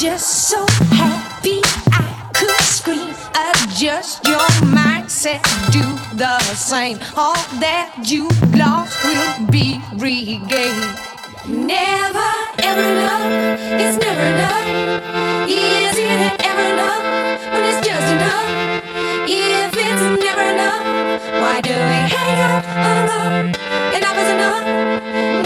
just so happy I could scream. Adjust your mindset, do the same. All that you lost will be regained. Never ever enough, it's never enough. Easy it ever enough when it's just enough. If it's never enough, why do we hang out on love? Enough is enough.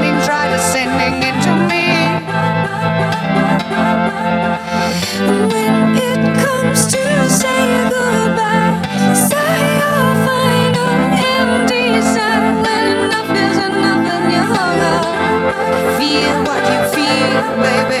descending, try descending into me. When it comes to say goodbye, say your final empty. When enough and you feel what you feel, baby.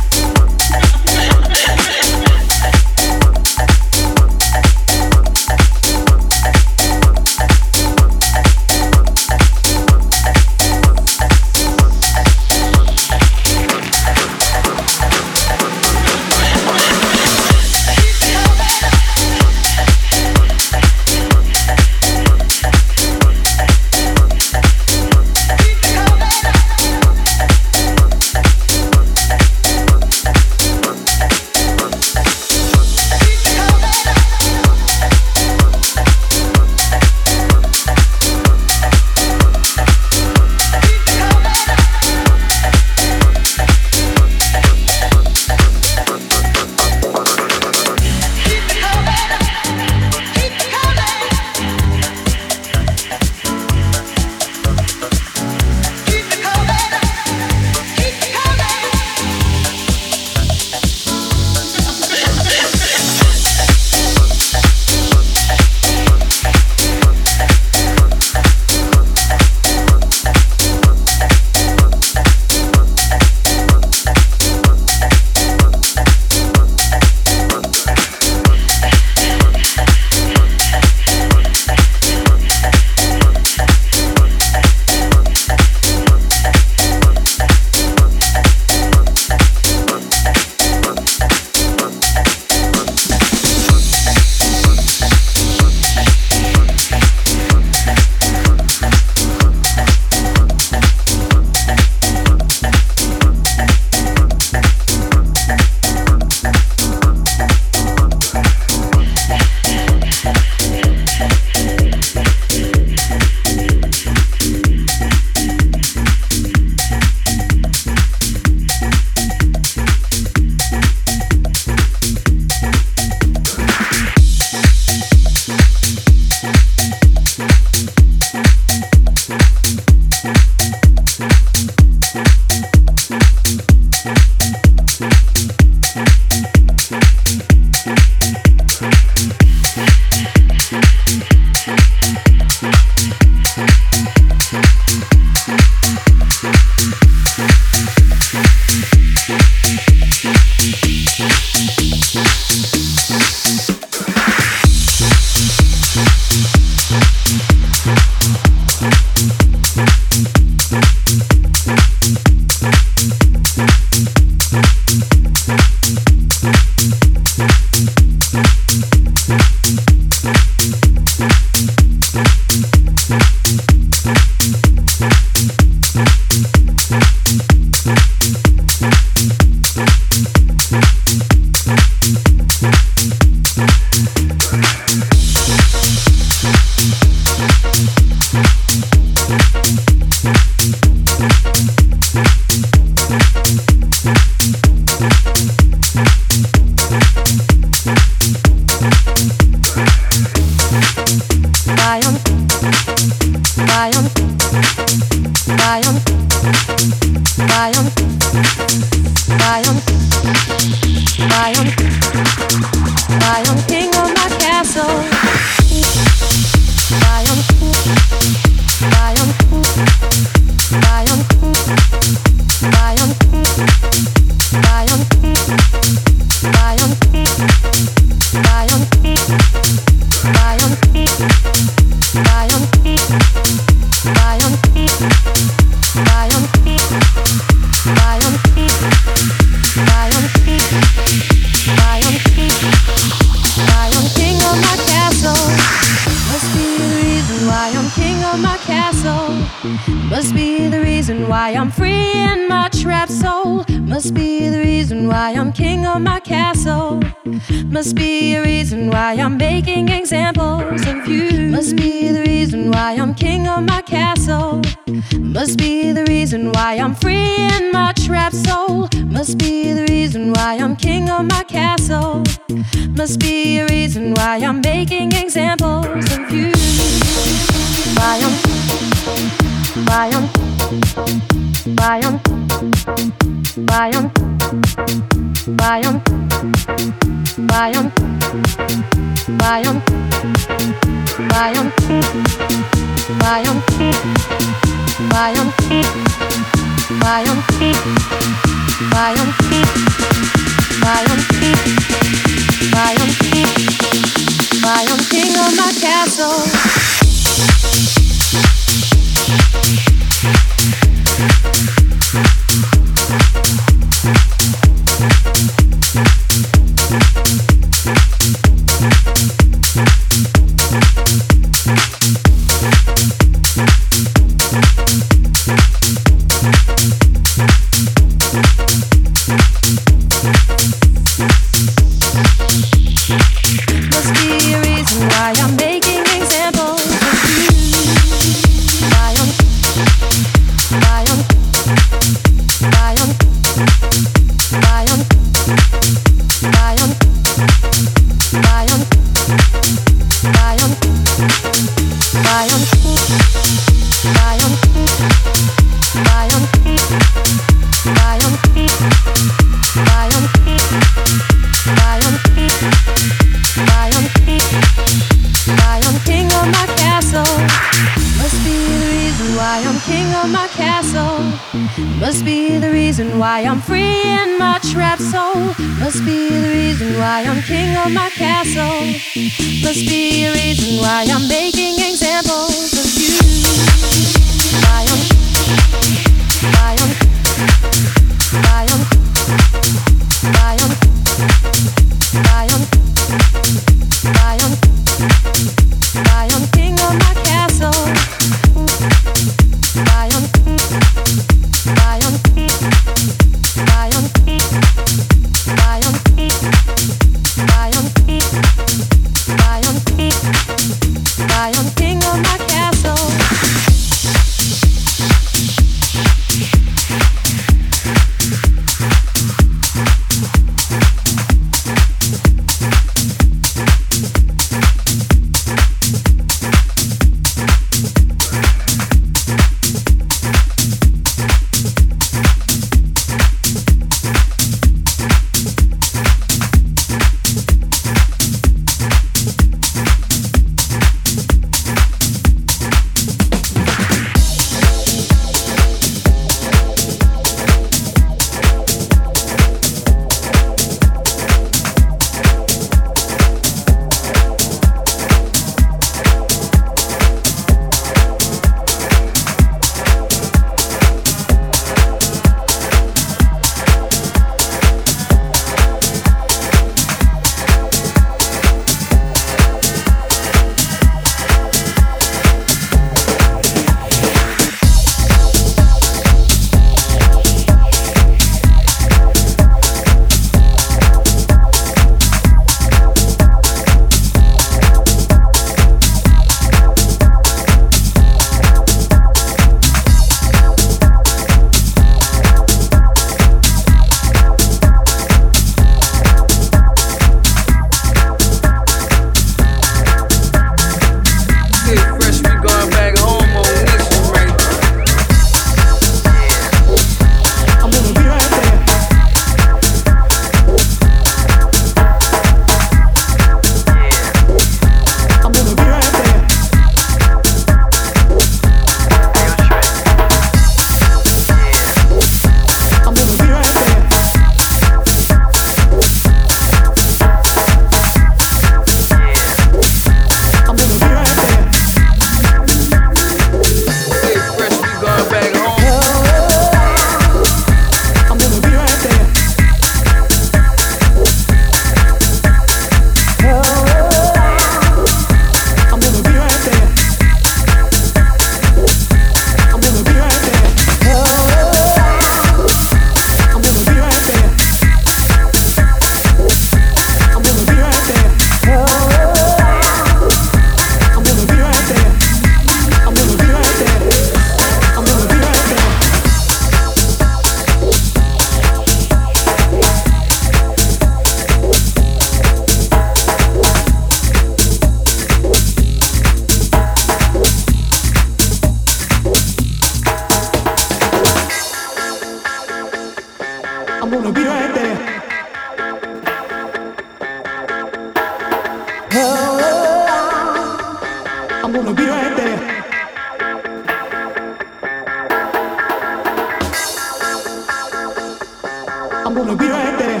I'm gonna be right there.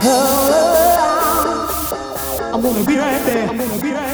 Hold. I'm gonna be right there. I'm gonna be right there.